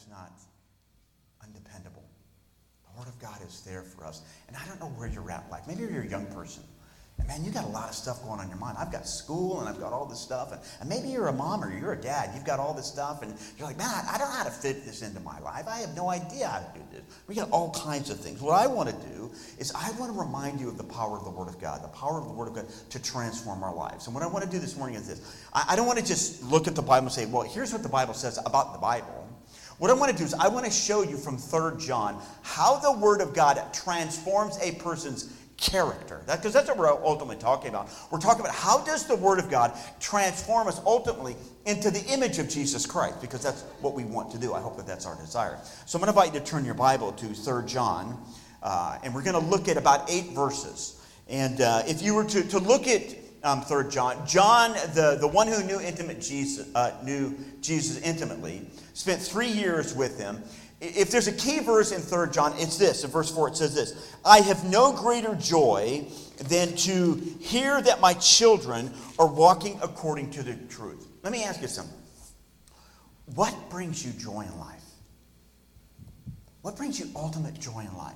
is not undependable. The Word of God is there for us. And I don't know where you're at like. Maybe you're a young person. And man, you got a lot of stuff going on in your mind. I've got school and I've got all this stuff. And, and maybe you're a mom or you're a dad. You've got all this stuff. And you're like, man, I, I don't know how to fit this into my life. I have no idea how to do this. We got all kinds of things. What I want to do is I want to remind you of the power of the Word of God, the power of the Word of God to transform our lives. And what I want to do this morning is this I, I don't want to just look at the Bible and say, well, here's what the Bible says about the Bible. What I want to do is I want to show you from 3 John how the Word of God transforms a person's character. Because that, that's what we're ultimately talking about. We're talking about how does the Word of God transform us ultimately into the image of Jesus Christ, because that's what we want to do. I hope that that's our desire. So I'm going to invite you to turn your Bible to 3 John, uh, and we're going to look at about eight verses. And uh, if you were to, to look at um, 3 John, John, the, the one who knew intimate Jesus, uh, knew Jesus intimately, spent three years with him. If there's a key verse in third John, it's this. In verse 4, it says this I have no greater joy than to hear that my children are walking according to the truth. Let me ask you something. What brings you joy in life? What brings you ultimate joy in life?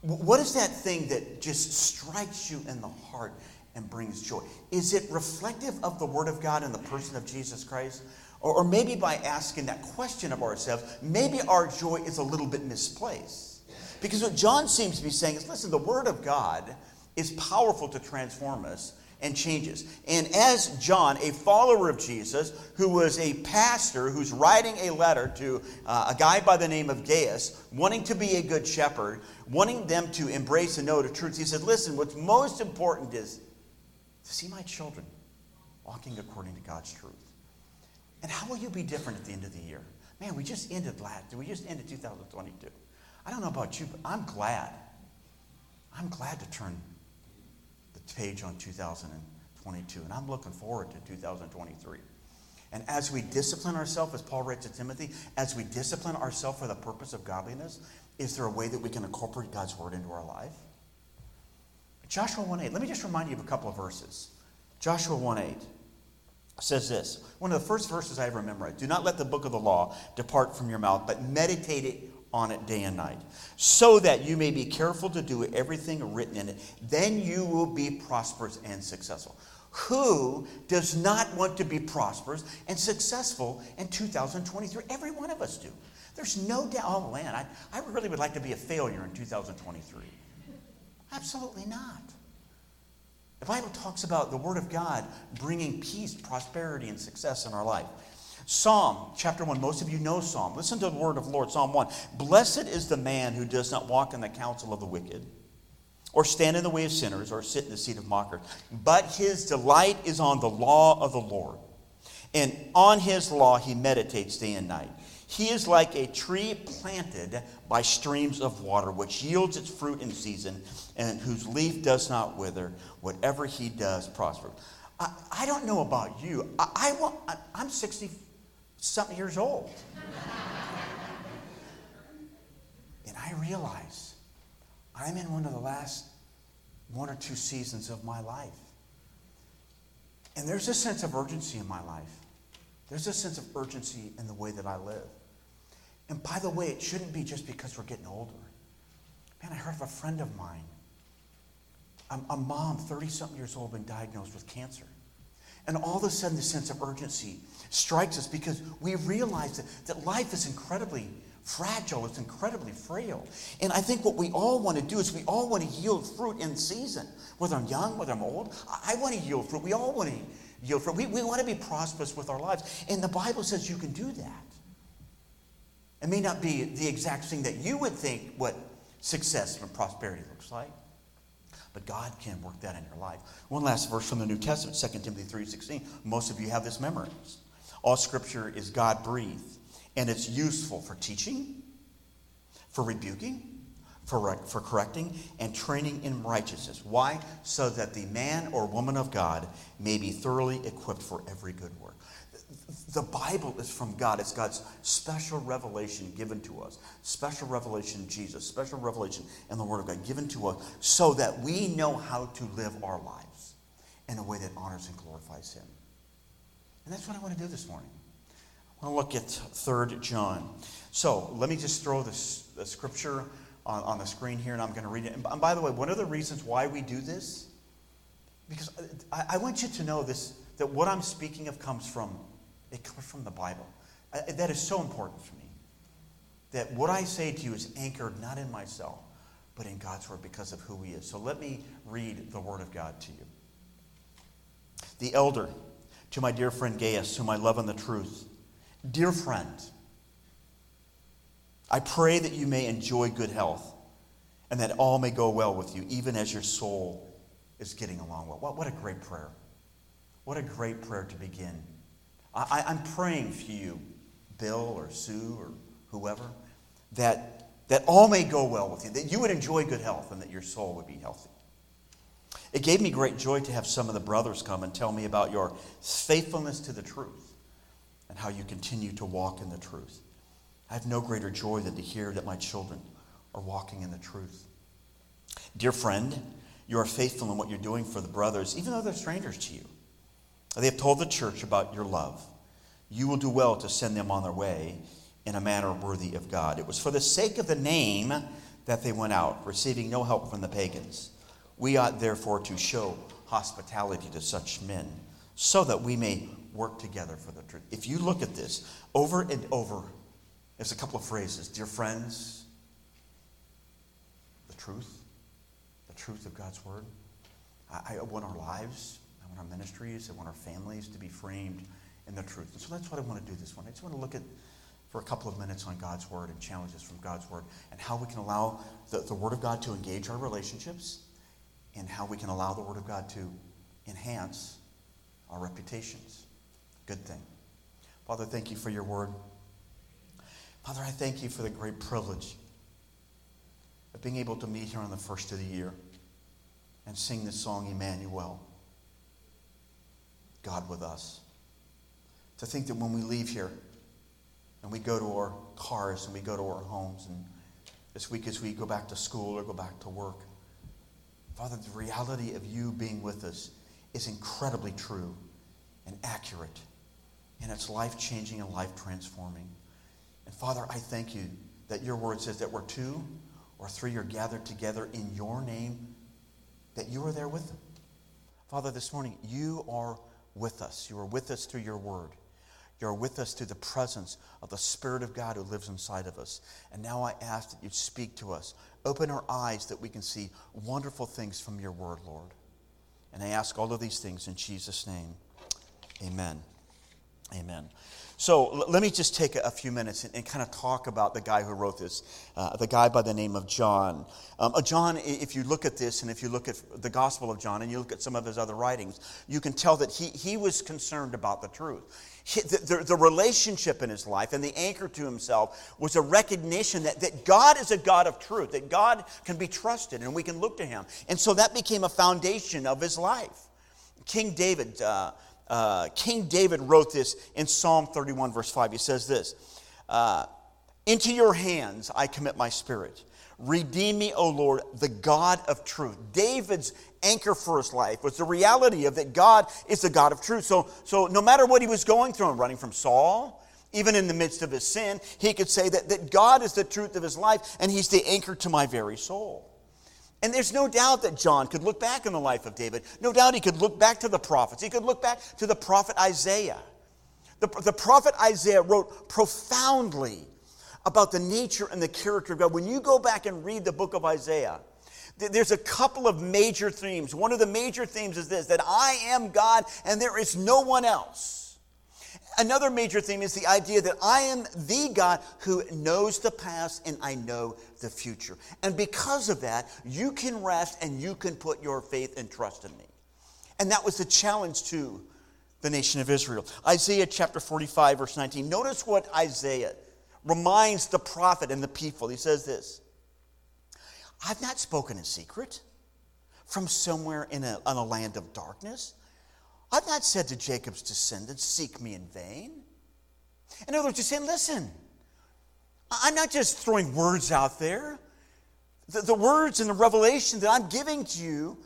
What is that thing that just strikes you in the heart and brings joy? Is it reflective of the Word of God and the person of Jesus Christ? Or, or maybe by asking that question of ourselves, maybe our joy is a little bit misplaced. Because what John seems to be saying is listen, the Word of God is powerful to transform us and changes. And as John, a follower of Jesus, who was a pastor who's writing a letter to uh, a guy by the name of Gaius, wanting to be a good shepherd, wanting them to embrace and know the truth, he said, Listen, what's most important is to see my children walking according to God's truth. And how will you be different at the end of the year? Man, we just ended last, we just ended 2022. I don't know about you, but I'm glad. I'm glad to turn the page on 2022, and I'm looking forward to 2023. And as we discipline ourselves, as Paul writes to Timothy, as we discipline ourselves for the purpose of godliness, is there a way that we can incorporate God's word into our life? Joshua 1.8, let me just remind you of a couple of verses. Joshua 1.8 says this one of the first verses I ever memorized Do not let the book of the law depart from your mouth, but meditate it on it day and night, so that you may be careful to do everything written in it. Then you will be prosperous and successful. Who does not want to be prosperous and successful in 2023? Every one of us do. There's no doubt. Oh, man, I, I really would like to be a failure in 2023. Absolutely not. The Bible talks about the Word of God bringing peace, prosperity, and success in our life. Psalm chapter 1, most of you know Psalm. Listen to the word of the Lord, Psalm 1. Blessed is the man who does not walk in the counsel of the wicked, or stand in the way of sinners, or sit in the seat of mockers, but his delight is on the law of the Lord. And on his law he meditates day and night. He is like a tree planted by streams of water, which yields its fruit in season, and whose leaf does not wither. Whatever he does prospers. I, I don't know about you. I, I want, I, I'm 60 something years old. and I realize I'm in one of the last one or two seasons of my life. And there's a sense of urgency in my life. There's a sense of urgency in the way that I live. And by the way, it shouldn't be just because we're getting older. Man, I heard of a friend of mine, a, a mom, 30 something years old, been diagnosed with cancer. And all of a sudden, the sense of urgency strikes us because we realize that, that life is incredibly fragile, it's incredibly frail. And I think what we all want to do is we all want to yield fruit in season. Whether I'm young, whether I'm old, I, I want to yield fruit. We all want to yield fruit. We, we want to be prosperous with our lives. And the Bible says you can do that. It may not be the exact thing that you would think what success and prosperity looks like. But God can work that in your life. One last verse from the New Testament, 2 Timothy 3.16. Most of you have this memorized. All scripture is God breathed, and it's useful for teaching, for rebuking, for, for correcting, and training in righteousness. Why? So that the man or woman of God may be thoroughly equipped for every good work. The Bible is from God. It's God's special revelation given to us. Special revelation in Jesus, special revelation in the Word of God given to us so that we know how to live our lives in a way that honors and glorifies Him. And that's what I want to do this morning. I want to look at 3 John. So let me just throw this, the scripture on, on the screen here, and I'm going to read it. And by the way, one of the reasons why we do this, because I, I want you to know this, that what I'm speaking of comes from, it comes from the Bible. I, that is so important for me. That what I say to you is anchored not in myself, but in God's word because of who He is. So let me read the word of God to you. The elder, to my dear friend Gaius, whom I love in the truth. Dear friend, I pray that you may enjoy good health and that all may go well with you, even as your soul is getting along well. What, what a great prayer. What a great prayer to begin. I, I'm praying for you, Bill or Sue or whoever, that, that all may go well with you, that you would enjoy good health and that your soul would be healthy. It gave me great joy to have some of the brothers come and tell me about your faithfulness to the truth and how you continue to walk in the truth. I have no greater joy than to hear that my children are walking in the truth. Dear friend, you are faithful in what you're doing for the brothers, even though they're strangers to you. They have told the church about your love. You will do well to send them on their way in a manner worthy of God. It was for the sake of the name that they went out, receiving no help from the pagans. We ought therefore to show hospitality to such men so that we may work together for the truth. If you look at this over and over, there's a couple of phrases Dear friends, the truth, the truth of God's word. I, I want our lives, want our ministries, I want our families to be framed in the truth. And so that's what I want to do this one. I just want to look at for a couple of minutes on God's Word and challenges from God's Word and how we can allow the, the Word of God to engage our relationships and how we can allow the Word of God to enhance our reputations. Good thing. Father, thank you for your Word. Father, I thank you for the great privilege of being able to meet here on the first of the year and sing this song, Emmanuel, God with us. To think that when we leave here, and we go to our cars and we go to our homes and this week as we go back to school or go back to work. Father, the reality of you being with us is incredibly true and accurate. And it's life changing and life transforming. And Father, I thank you that your word says that where two or three are gathered together in your name, that you are there with them. Father, this morning, you are with us. You are with us through your word. You're with us through the presence of the Spirit of God who lives inside of us. And now I ask that you speak to us. Open our eyes that we can see wonderful things from your word, Lord. And I ask all of these things in Jesus' name. Amen. Amen. So let me just take a few minutes and, and, kind of talk about the guy who wrote this, uh, the guy by the name of John. Um, uh, John, if you look at this and if you look at the Gospel of John and you look at some of his other writings, you can tell that he, he was concerned about the truth. The, the, the, relationship in his life and the anchor to himself was a recognition that, that God is a God of truth, that God can be trusted and we can look to him. And so that became a foundation of his life. King David, uh, uh, King David wrote this in Psalm 31, verse 5. He says this uh, Into your hands I commit my spirit. Redeem me, O Lord, the God of truth. David's anchor for his life was the reality of that God is the God of truth. So, so no matter what he was going through, running from Saul, even in the midst of his sin, he could say that, that God is the truth of his life and he's the anchor to my very soul. And there's no doubt that John could look back in the life of David. No doubt he could look back to the prophets. He could look back to the prophet Isaiah. The, the prophet Isaiah wrote profoundly about the nature and the character of God. When you go back and read the book of Isaiah, there's a couple of major themes. One of the major themes is this that I am God and there is no one else. Another major theme is the idea that I am the God who knows the past and I know the future. And because of that, you can rest and you can put your faith and trust in me. And that was the challenge to the nation of Israel. Isaiah chapter 45, verse 19. Notice what Isaiah reminds the prophet and the people. He says this I've not spoken in secret from somewhere in a, in a land of darkness. I've not said to Jacob's descendants, Seek me in vain. In other words, he's saying, Listen, I'm not just throwing words out there. The, the words and the revelation that I'm giving to you,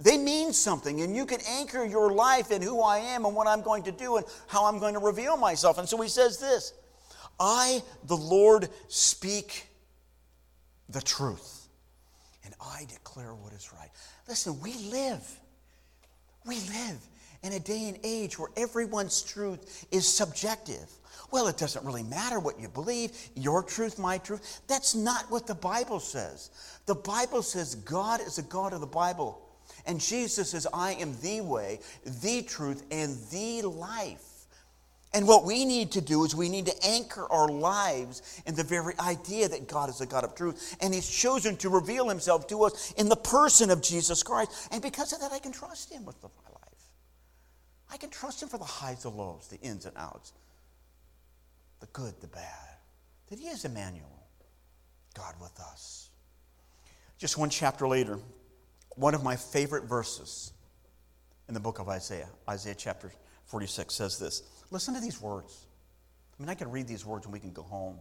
they mean something, and you can anchor your life in who I am and what I'm going to do and how I'm going to reveal myself. And so he says this I, the Lord, speak the truth, and I declare what is right. Listen, we live, we live in a day and age where everyone's truth is subjective. Well, it doesn't really matter what you believe, your truth, my truth. That's not what the Bible says. The Bible says God is a God of the Bible. And Jesus says, I am the way, the truth, and the life. And what we need to do is we need to anchor our lives in the very idea that God is a God of truth. And He's chosen to reveal Himself to us in the person of Jesus Christ. And because of that, I can trust Him with the life. I can trust Him for the highs, the lows, the ins and outs the good, the bad. That He is Emmanuel, God with us. Just one chapter later, one of my favorite verses in the book of Isaiah, Isaiah chapter 46, says this. Listen to these words. I mean, I can read these words and we can go home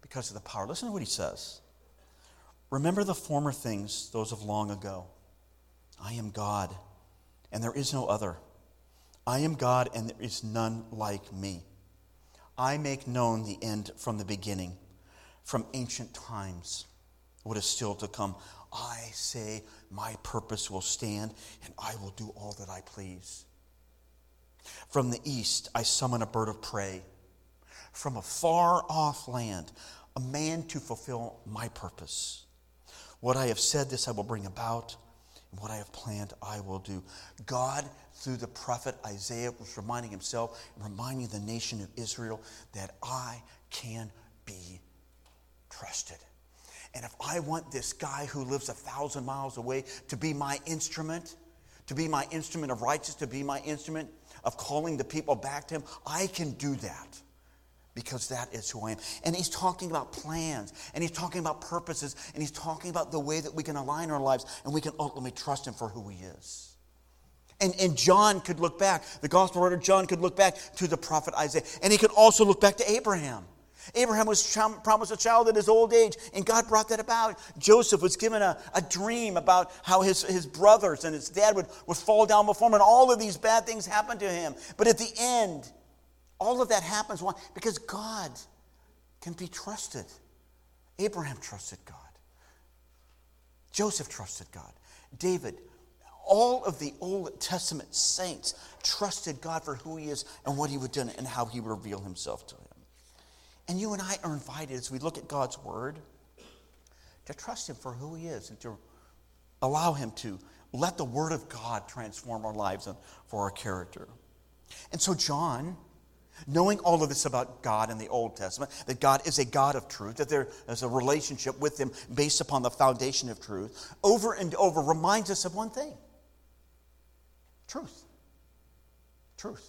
because of the power. Listen to what he says. Remember the former things, those of long ago. I am God, and there is no other. I am God, and there is none like me. I make known the end from the beginning, from ancient times, what is still to come. I say, My purpose will stand, and I will do all that I please. From the east, I summon a bird of prey. From a far off land, a man to fulfill my purpose. What I have said, this I will bring about, what I have planned, I will do. God through the prophet Isaiah was reminding himself, reminding the nation of Israel that I can be trusted. And if I want this guy who lives a thousand miles away to be my instrument, to be my instrument of righteousness, to be my instrument of calling the people back to him, I can do that because that is who I am. And he's talking about plans, and he's talking about purposes, and he's talking about the way that we can align our lives and we can ultimately trust him for who he is. And, and John could look back, the gospel writer John could look back to the prophet Isaiah. And he could also look back to Abraham. Abraham was promised a child at his old age, and God brought that about. Joseph was given a, a dream about how his, his brothers and his dad would, would fall down before him, and all of these bad things happened to him. But at the end, all of that happens. Why? Because God can be trusted. Abraham trusted God, Joseph trusted God, David all of the Old Testament saints trusted God for who He is and what He would do and how He would reveal Himself to them. And you and I are invited as we look at God's Word to trust Him for who He is and to allow Him to let the Word of God transform our lives and for our character. And so, John, knowing all of this about God in the Old Testament, that God is a God of truth, that there is a relationship with Him based upon the foundation of truth, over and over reminds us of one thing Truth. Truth.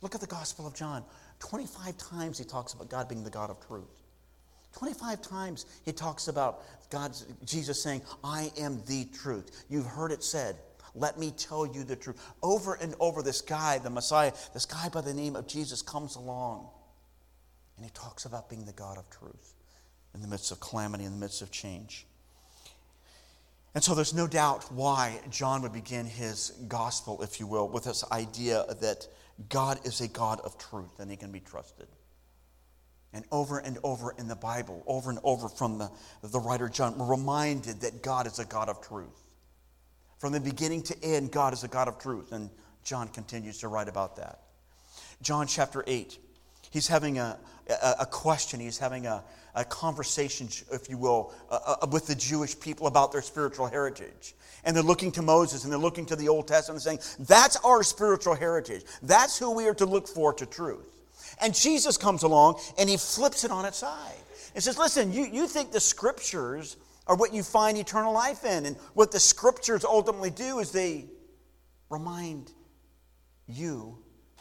Look at the Gospel of John. 25 times he talks about God being the God of truth. 25 times he talks about God's Jesus saying, I am the truth. You've heard it said. Let me tell you the truth. Over and over, this guy, the Messiah, this guy by the name of Jesus comes along. And he talks about being the God of truth in the midst of calamity, in the midst of change. And so there's no doubt why John would begin his gospel, if you will, with this idea that God is a God of truth and he can be trusted. And over and over in the Bible, over and over from the, the writer John, we're reminded that God is a God of truth. From the beginning to end, God is a God of truth. And John continues to write about that. John chapter 8, he's having a, a, a question, he's having a, a conversation, if you will, uh, uh, with the Jewish people about their spiritual heritage. And they're looking to Moses and they're looking to the Old Testament and saying, that's our spiritual heritage. That's who we are to look for to truth. And Jesus comes along and he flips it on its side. and says, listen, you, you think the scriptures are what you find eternal life in. And what the scriptures ultimately do is they remind you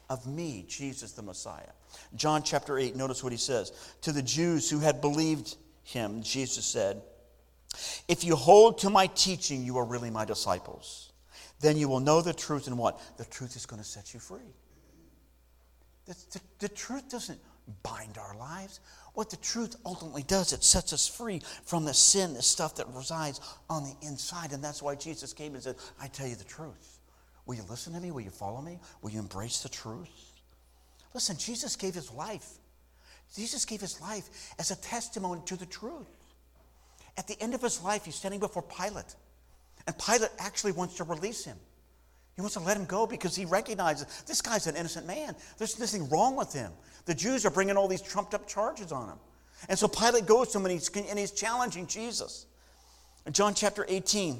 of me, Jesus the Messiah. John chapter 8, notice what he says. To the Jews who had believed him, Jesus said, If you hold to my teaching, you are really my disciples. Then you will know the truth, and what? The truth is going to set you free. The, the, the truth doesn't bind our lives. What the truth ultimately does, it sets us free from the sin, the stuff that resides on the inside. And that's why Jesus came and said, I tell you the truth. Will you listen to me? Will you follow me? Will you embrace the truth? Listen, Jesus gave his life. Jesus gave his life as a testimony to the truth. At the end of his life, he's standing before Pilate. And Pilate actually wants to release him. He wants to let him go because he recognizes this guy's an innocent man. There's nothing wrong with him. The Jews are bringing all these trumped up charges on him. And so Pilate goes to him and he's, and he's challenging Jesus. In John chapter 18,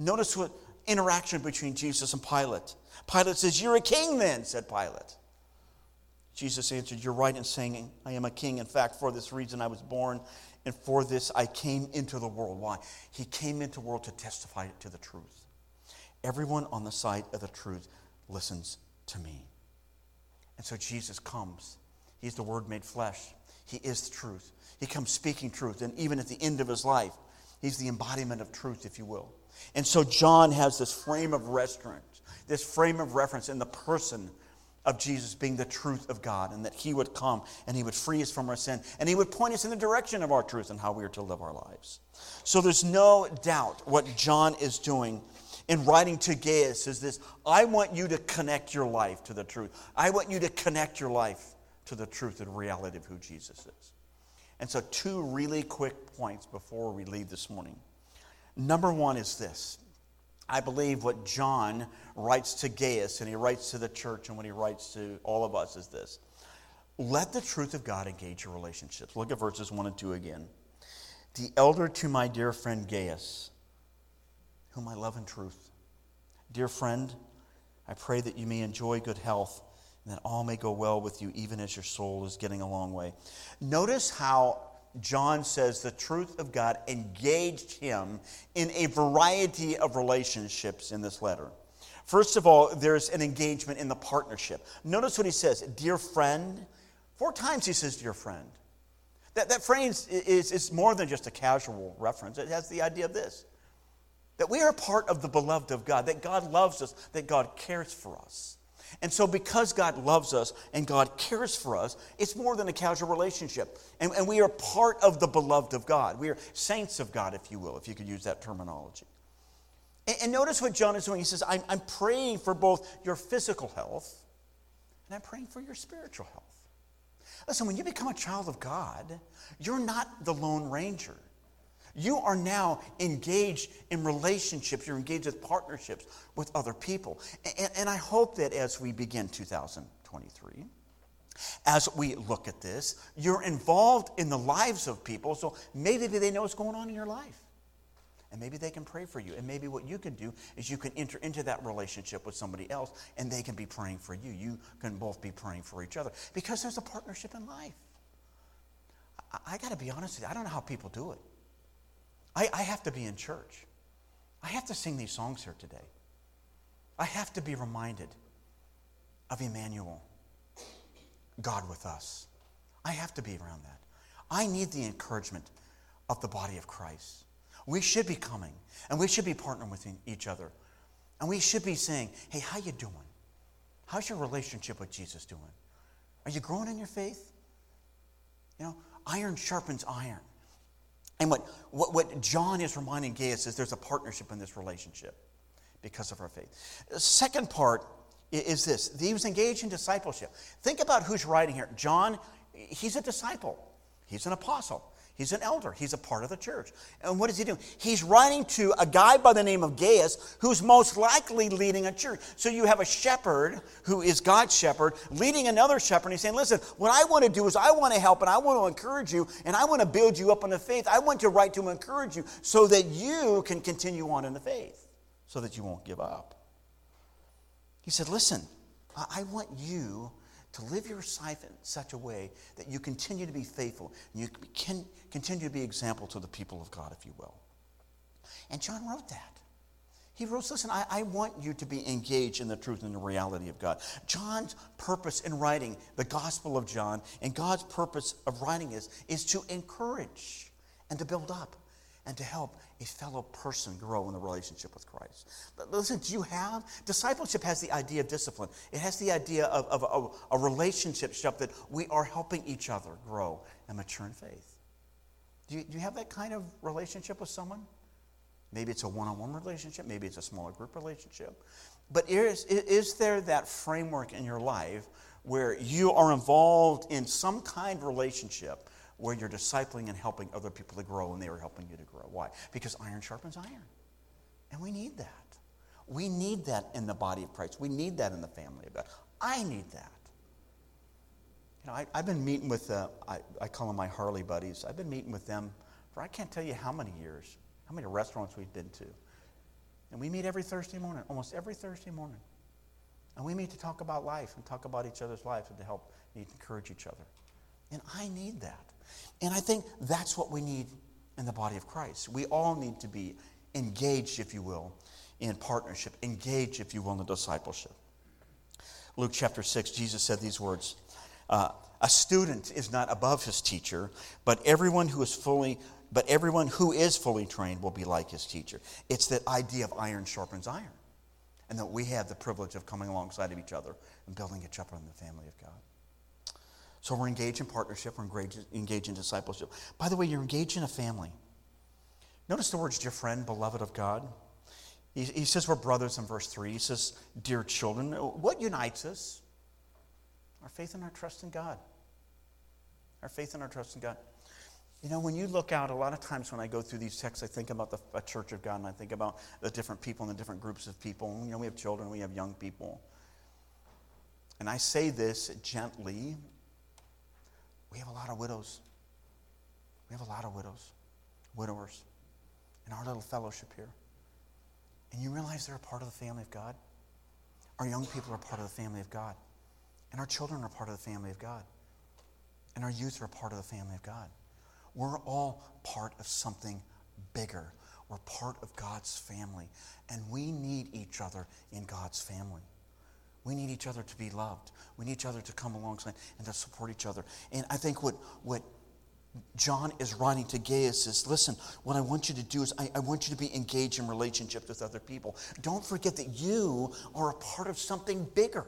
notice what interaction between Jesus and Pilate. Pilate says, You're a king then, said Pilate. Jesus answered, You're right in saying, I am a king. In fact, for this reason I was born, and for this I came into the world. Why? He came into the world to testify to the truth. Everyone on the side of the truth listens to me. And so Jesus comes. He's the Word made flesh. He is the truth. He comes speaking truth. And even at the end of his life, he's the embodiment of truth, if you will. And so John has this frame of reference, this frame of reference in the person of Jesus being the truth of God, and that he would come and he would free us from our sin, and he would point us in the direction of our truth and how we are to live our lives. So there's no doubt what John is doing in writing to Gaius is this I want you to connect your life to the truth. I want you to connect your life to the truth and reality of who Jesus is. And so, two really quick points before we leave this morning. Number one is this I believe what John writes to Gaius and he writes to the church and what he writes to all of us is this let the truth of God engage your relationships. Look at verses 1 and 2 again. The elder to my dear friend Gaius whom I love in truth. Dear friend, I pray that you may enjoy good health and that all may go well with you, even as your soul is getting a long way. Notice how John says the truth of God engaged him in a variety of relationships in this letter. First of all, there's an engagement in the partnership. Notice what he says, dear friend. Four times he says, dear friend. That, that phrase is, is more than just a casual reference, it has the idea of this that we are part of the beloved of God, that God loves us, that God cares for us. And so, because God loves us and God cares for us, it's more than a casual relationship. And, and, we are part of the beloved of God. We are saints of God, if you will, if you could use that terminology. And, and notice what John is doing. He says, I'm, I'm praying for both your physical health and I'm praying for your spiritual health. Listen, when you become a child of God, you're not the Lone Ranger. You are now engaged in relationships, you're engaged with partnerships with other people. And, and, I hope that as we begin 2023, as we look at this, you're involved in the lives of people, so maybe they know what's going on in your life. And maybe they can pray for you. And maybe what you can do is you can enter into that relationship with somebody else and they can be praying for you. You can both be praying for each other because there's a partnership in life. I, I got to be honest with you, I don't know how people do it. I, I have to be in church. I have to sing these songs here today. I have to be reminded of Emmanuel, God with us. I have to be around that. I need the encouragement of the body of Christ. We should be coming and we should be partnering with each other. And we should be saying, "Hey, how you doing? How's your relationship with Jesus doing? Are you growing in your faith?" You know, iron sharpens iron. And what, what, what John is reminding Gaius is there's a partnership in this relationship because of our faith. The second part is this he was engaged in discipleship. Think about who's writing here. John, he's a disciple, he's an apostle. He's an elder. He's a part of the church. And what is he doing? He's writing to a guy by the name of Gaius who's most likely leading a church. So you have a shepherd who is God's shepherd leading another shepherd. And he's saying, Listen, what I want to do is I want to help and I want to encourage you and I want to build you up in the faith. I want to write to encourage you so that you can continue on in the faith, so that you won't give up. He said, Listen, I want you to live your life in such a way that you continue to be faithful and you can continue to be example to the people of God, if you will. And John wrote that. He wrote, listen, I, I, want you to be engaged in the truth and the reality of God. John's purpose in writing the Gospel of John and God's purpose of writing is, is to encourage and to build up. and to help a fellow person grow in the relationship with Christ. Listen, do you have? Discipleship has the idea of discipline, it has the idea of, of, of a relationship stuff that we are helping each other grow and mature in faith. Do you, do you have that kind of relationship with someone? Maybe it's a one on one relationship, maybe it's a smaller group relationship. But is, is there that framework in your life where you are involved in some kind of relationship where you're discipling and helping other people to grow and they are helping you to grow? Why? Because iron sharpens iron. And we need that. We need that in the body of Christ. We need that in the family of God. I need that. You know, I, have been meeting with, uh, I, I call them my Harley buddies. I've been meeting with them for I can't tell you how many years, how many restaurants we've been to. And we meet every Thursday morning, almost every Thursday morning. And we meet to talk about life and talk about each other's lives and to help encourage each other. And I need that. And I think that's what we need in the body of Christ. We all need to be engaged, if you will, in partnership, engaged, if you will, in the discipleship. Luke chapter 6, Jesus said these words uh, A student is not above his teacher, but everyone who is fully but everyone who is fully trained will be like his teacher. It's that idea of iron sharpens iron. And that we have the privilege of coming alongside of each other and building each other in the family of God. So we're engaged in partnership, we're engaged, in discipleship. By the way, you're engaged in a family. Notice the words, dear friend, beloved of God. He, he says we're brothers in verse 3. He says, dear children. What unites us? Our faith and our trust in God. Our faith and our trust in God. You know, when you look out, a lot of times when I go through these texts, I think about the church of God and I think about the different people and the different groups of people. You know, we have children, we have young people. And I say this gently. We have a lot of widows. We have a lot of widows, widowers in our little fellowship here. And you realize they're a part of the family of God? Our young people are part of the family of God. And our children are part of the family of God. And our youth are part of the family of God. We're all part of something bigger. We're part of God's family. And we need each other in God's family. We need each other to be loved. We need each other to come alongside and to support each other. And I think what, what John is writing to Gaius is listen, what I want you to do is I, I, want you to be engaged in relationships with other people. Don't forget that you are a part of something bigger.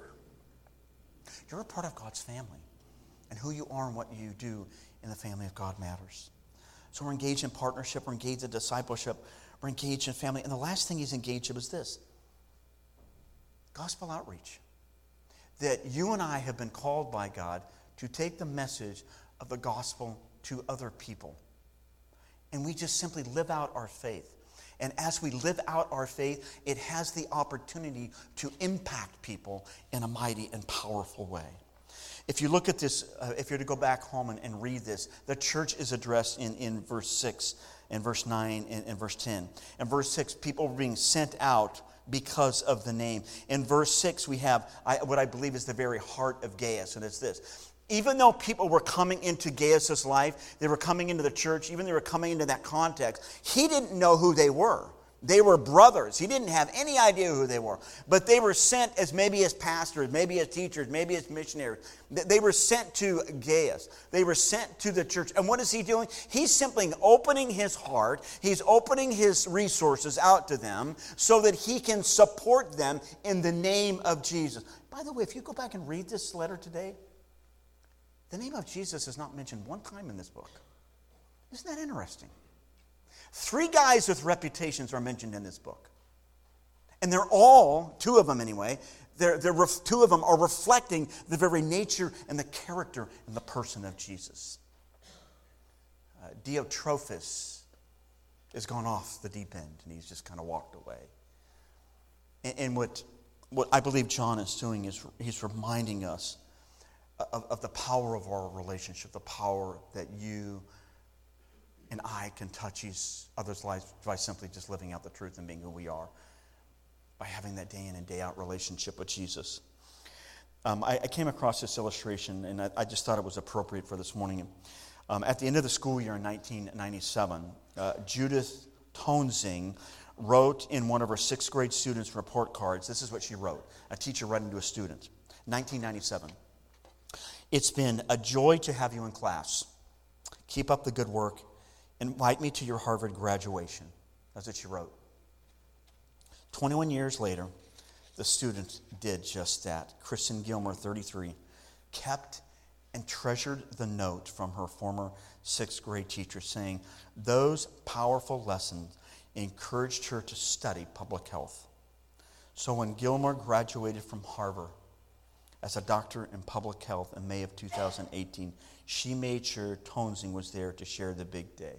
You're a part of God's family. And who you are and what you do in the family of God matters. So we're engaged in partnership, we're engaged in discipleship, we're engaged in family. And the last thing he's engaged in is this gospel outreach. That you and I have been called by God to take the message of the gospel to other people. And we just simply live out our faith. And as we live out our faith, it has the opportunity to impact people in a mighty and powerful way. If you look at this, uh, if you're to go back home and, and, read this, the church is addressed in, in verse 6 and verse 9 and, and verse 10. In verse 6, people were being sent out because of the name. In verse 6, we have I, what I believe is the very heart of Gaius, and it's this. Even though people were coming into Gaius's life, they were coming into the church, even they were coming into that context, he didn't know who they were. They were brothers. He didn't have any idea who they were. But they were sent as maybe as pastors, maybe as teachers, maybe as missionaries. They were sent to Gaius. They were sent to the church. And what is he doing? He's simply opening his heart, he's opening his resources out to them so that he can support them in the name of Jesus. By the way, if you go back and read this letter today, the name of Jesus is not mentioned one time in this book. Isn't that interesting? Three guys with reputations are mentioned in this book. And they're all, two of them anyway, they're, they're, two of them are reflecting the very nature and the character and the person of Jesus. Uh, Diotrephes has gone off the deep end and he's just kind of walked away. And, and what, what I believe John is doing is he's reminding us of, of the power of our relationship, the power that you and I can touch other's lives by simply just living out the truth and being who we are, by having that day in and day out relationship with Jesus. Um, I, I, came across this illustration and I, I, just thought it was appropriate for this morning. Um, at the end of the school year in 1997, uh, Judith Tonsing wrote in one of her sixth grade students' report cards this is what she wrote. A teacher writing to a student, 1997. It's been a joy to have you in class. Keep up the good work invite me to your Harvard graduation. That's what she wrote. 21 years later, the student did just that. Kristen Gilmer, 33, kept and treasured the note from her former sixth grade teacher saying those powerful lessons encouraged her to study public health. So when Gilmer graduated from Harvard as a doctor in public health in May of 2018, she made sure Tonsing was there to share the big day.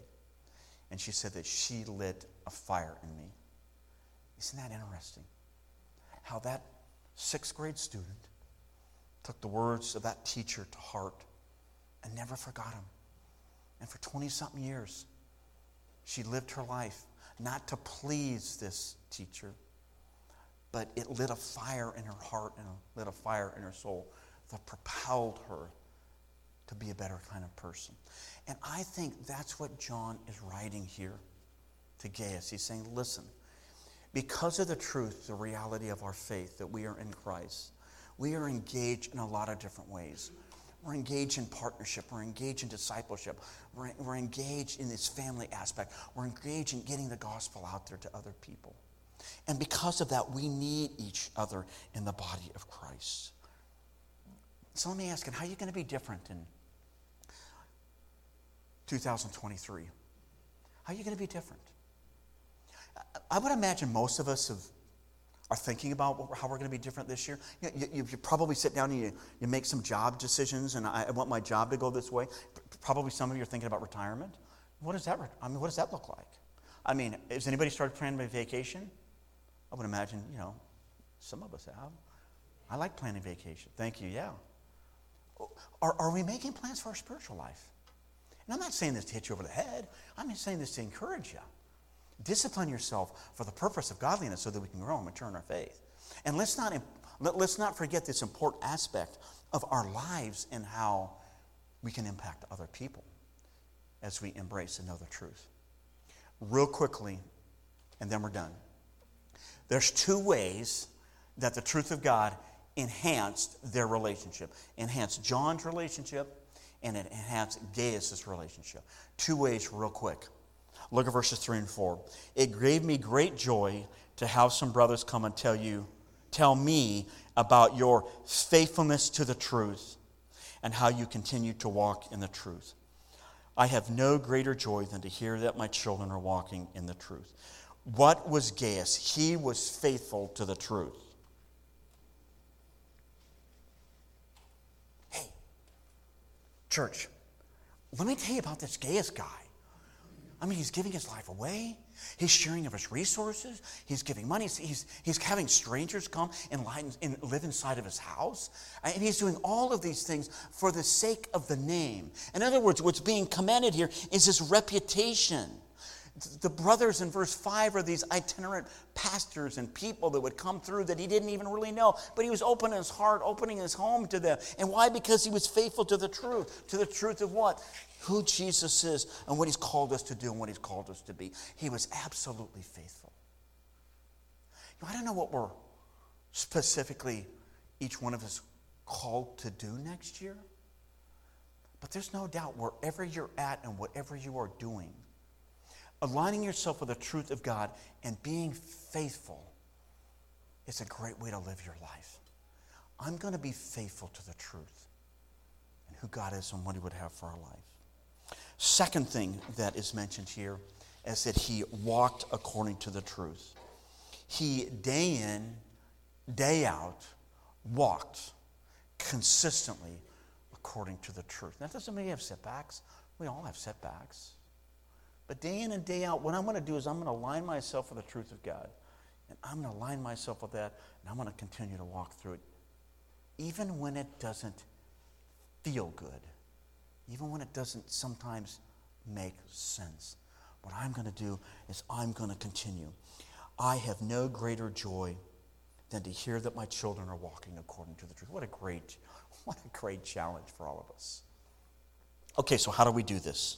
And she said that she lit a fire in me. Isn't that interesting? How that sixth grade student took the words of that teacher to heart and never forgot them. And for 20 something years, she lived her life not to please this teacher, but it lit a fire in her heart and lit a fire in her soul that propelled her to be a better kind of person. And I think that's what John is writing here to Gaius. He's saying, listen, because of the truth, the reality of our faith that we are in Christ, we are engaged in a lot of different ways. We're engaged in partnership. We're engaged in discipleship. We're, we're engaged in this family aspect. We're engaged in getting the gospel out there to other people. And because of that, we need each other in the body of Christ. So let me ask you, how are you going to be different in 2023? How are you going to be different? I would imagine most of us have, are thinking about how we're going to be different this year. You, you, you probably sit down and you, you make some job decisions, and I, I, want my job to go this way. Probably some of you are thinking about retirement. What does that, I mean, what does that look like? I mean, has anybody started planning a vacation? I would imagine, you know, some of us have. I like planning vacation. Thank you, yeah. Are, are we making plans for our spiritual life? And I'm not saying this to hit you over the head. I'm just saying this to encourage you. Discipline yourself for the purpose of godliness so that we can grow and mature in our faith. And let's not, let, us not forget this important aspect of our lives and how we can impact other people as we embrace another truth. Real quickly, and then we're done. There's two ways that the truth of God enhanced their relationship. Enhanced John's relationship and it enhanced Gaius' relationship. Two ways, real quick. Look at verses 3 and 4. It gave me great joy to have some brothers come and tell you, tell me about your faithfulness to the truth and how you continue to walk in the truth. I have no greater joy than to hear that my children are walking in the truth. What was Gaius? He was faithful to the truth. Hey, church, let me tell you about this Gaius guy. I mean, he's giving his life away. He's sharing of his resources. He's giving money. He's, he's having strangers come and, and live inside of his house. And he's doing all of these things for the sake of the name. In other words, what's being commended here is his reputation. The brothers in verse 5 are these itinerant pastors and people that would come through that he didn't even really know, but he was opening his heart, opening his home to them. And why? Because he was faithful to the truth. To the truth of what? Who Jesus is and what he's called us to do and what he's called us to be. He was absolutely faithful. I don't know what we're specifically, each one of us, called to do next year, but there's no doubt wherever you're at and whatever you are doing, aligning yourself with the truth of God and being faithful is a great way to live your life. I'm going to be faithful to the truth and who God is and what He would have for our life. Second thing that is mentioned here is that He walked according to the truth. He, day in, day out, walked consistently according to the truth. That doesn't mean we have setbacks. We all have setbacks. But day in and day out, what I'm going to do is I'm going to align myself with the truth of God. And I'm going to align myself with that, and I'm going to continue to walk through it. Even when it doesn't feel good, even when it doesn't sometimes make sense. What I'm going to do is I'm going to continue. I have no greater joy than to hear that my children are walking according to the truth. What a great, what a great challenge for all of us. Okay, so how do we do this?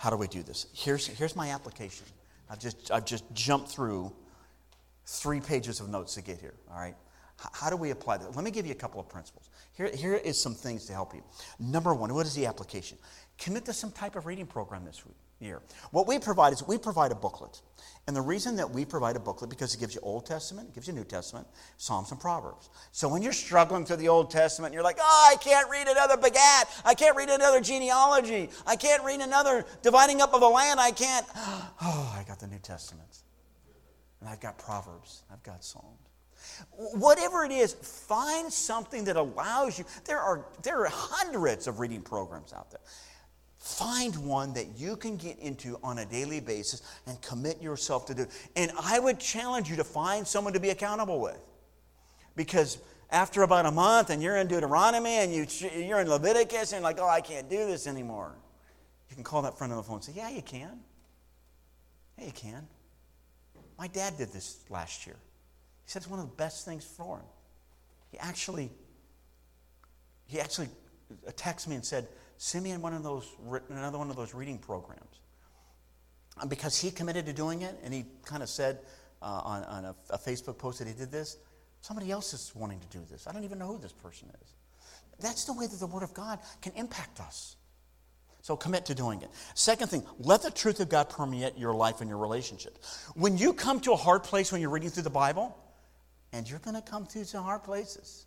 How do we do this? Here's, here's my application. I've just, I've just jumped through three pages of notes to get here, all right? How do we apply that? Let me give you a couple of principles. Here, here is some things to help you. Number one, what is the application? Commit to some type of reading program this week. Year. What we provide is we provide a booklet. And the reason that we provide a booklet because it gives you Old Testament, it gives you New Testament, Psalms and Proverbs. So when you're struggling through the Old Testament, you're like, oh, I can't read another begat. I can't read another genealogy. I can't read another dividing up of a land. I can't. Oh, I got the New Testament. And I've got Proverbs. I've got Psalms. Whatever it is, find something that allows you. There are, there are hundreds of reading programs out there. Find one that you can get into on a daily basis and commit yourself to do. And I would challenge you to find someone to be accountable with. Because after about a month and you're in Deuteronomy and you, you're in Leviticus and like, oh, I can't do this anymore. You can call that friend on the phone and say, yeah, you can. Yeah, you can. My dad did this last year. He said it's one of the best things for him. He actually, he actually texted me and said, send me in one of those, another one of those reading programs. Because he committed to doing it, and he kind of said uh, on, on a, a Facebook post that he did this, somebody else is wanting to do this. I don't even know who this person is. That's the way that the Word of God can impact us. So commit to doing it. Second thing, let the truth of God permeate your life and your relationship. When you come to a hard place when you're reading through the Bible, and you're going to come through some hard places,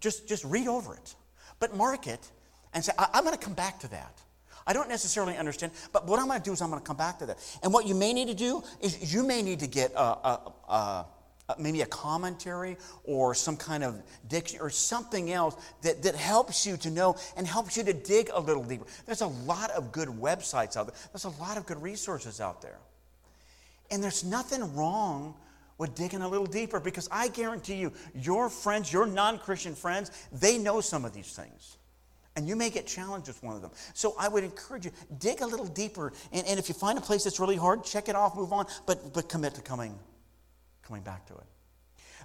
just, just read over it but mark it and say, I- am going to come back to that. I don't necessarily understand, but what I'm going to do is I'm going to come back to that. And what you may need to do is you may need to get a, a, a, maybe a commentary or some kind of dictionary or something else that, that helps you to know and helps you to dig a little deeper. There's a lot of good websites out there, there's a lot of good resources out there. And there's nothing wrong digging a little deeper because I guarantee you, your friends, your non Christian friends, they know some of these things. And you may get challenged with one of them. So I would encourage you, dig a little deeper. And, and if you find a place that's really hard, check it off, move on, but, but commit to coming, coming back to it.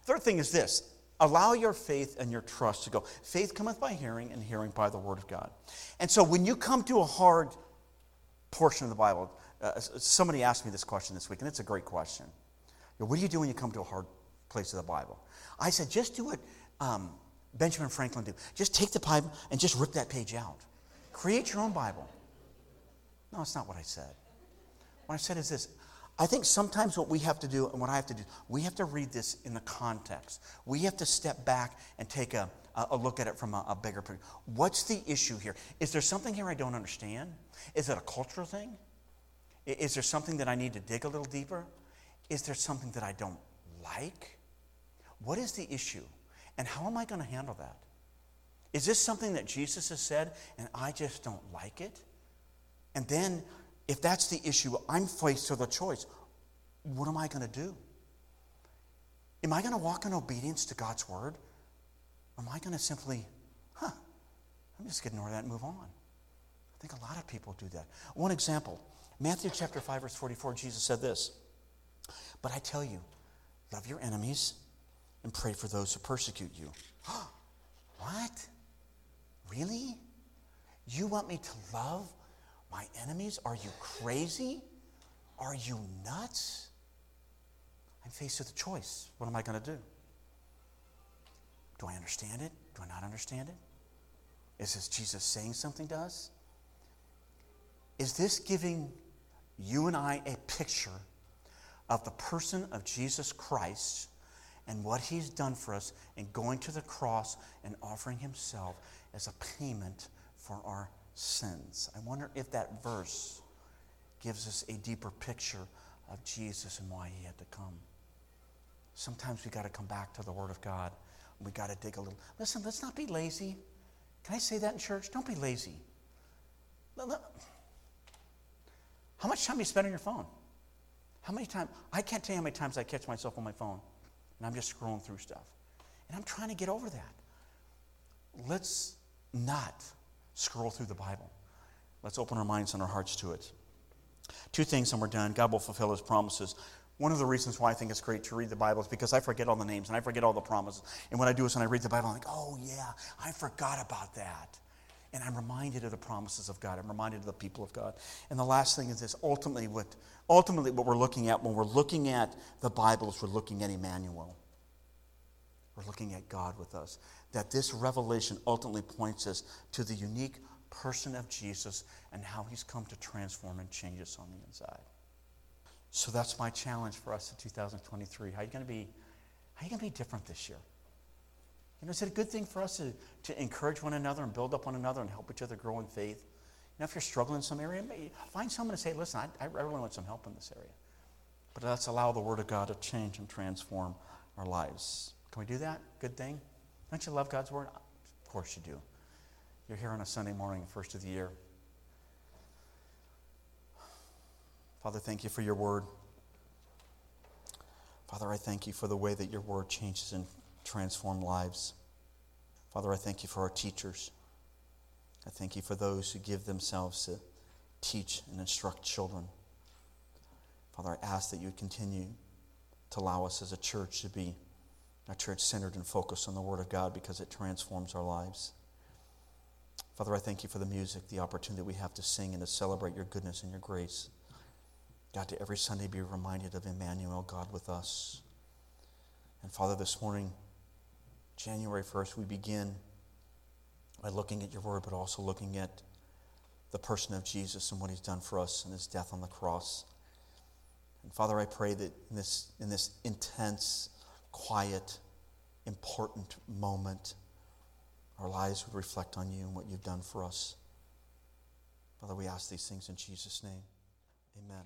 Third thing is this allow your faith and your trust to go. Faith cometh by hearing, and hearing by the word of God. And so when you come to a hard portion of the Bible, uh, somebody asked me this question this week, and it's a great question. What do you do when you come to a hard place of the Bible? I said, just do what um, Benjamin Franklin did. Just take the Bible and just rip that page out. Create your own Bible. No, that's not what I said. What I said is this I think sometimes what we have to do and what I have to do, we have to read this in the context. We have to step back and take a, a look at it from a, a bigger picture. What's the issue here? Is there something here I don't understand? Is it a cultural thing? Is there something that I need to dig a little deeper? Is there something that I don't like? What is the issue? And how am I going to handle that? Is this something that Jesus has said and I just don't like it? And then, if that's the issue, I'm faced with a choice. What am I going to do? Am I going to walk in obedience to God's word? Or am I going to simply, huh, I'm just going to ignore that and move on? I think a lot of people do that. One example Matthew chapter 5, verse 44, Jesus said this. But I tell you, love your enemies and pray for those who persecute you. what? Really? You want me to love my enemies? Are you crazy? Are you nuts? I'm faced with a choice. What am I going to do? Do I understand it? Do I not understand it? Is this Jesus saying something to us? Is this giving you and I a picture of the person of Jesus Christ and what he's done for us in going to the cross and offering himself as a payment for our sins. I wonder if that verse gives us a deeper picture of Jesus and why he had to come. Sometimes we got to come back to the Word of God. We got to dig a little. Listen, let's not be lazy. Can I say that in church? Don't be lazy. How much time do you spend on your phone? How many times, I can't tell you how many times I catch myself on my phone and I'm just scrolling through stuff. And I'm trying to get over that. Let's not scroll through the Bible. Let's open our minds and our hearts to it. Two things and we're done. God will fulfill his promises. One of the reasons why I think it's great to read the Bible is because I forget all the names and I forget all the promises. And what I do is when I read the Bible, I'm like, oh, yeah, I forgot about that. And I'm reminded of the promises of God. I'm reminded of the people of God. And the last thing is this ultimately, what, ultimately, what we're looking at when we're looking at the Bible is we're looking at Emmanuel. We're looking at God with us. That this revelation ultimately points us to the unique person of Jesus and how he's come to transform and change us on the inside. So that's my challenge for us in 2023. How are you going to be, how are you going to be different this year? You know, is it a good thing for us to, to encourage one another and build up one another and help each other grow in faith? You know, if you're struggling in some area, find someone to say, listen, I, I really want some help in this area. But let's allow the Word of God to change and transform our lives. Can we do that? Good thing? Don't you love God's Word? Of course you do. You're here on a Sunday morning, first of the year. Father, thank you for your Word. Father, I thank you for the way that your Word changes and transforms lives. Father, I thank you for our teachers. I thank you for those who give themselves to teach and instruct children. Father, I ask that you would continue to allow us as a church to be a church centered and focused on the Word of God because it transforms our lives. Father, I thank you for the music, the opportunity we have to sing and to celebrate your goodness and your grace. God, to every Sunday be reminded of Emmanuel, God with us. And Father, this morning, January 1st, we begin by looking at your word, but also looking at the person of Jesus and what he's done for us and his death on the cross. And Father, I pray that in this, in this intense, quiet, important moment, our lives would reflect on you and what you've done for us. Father, we ask these things in Jesus' name. Amen.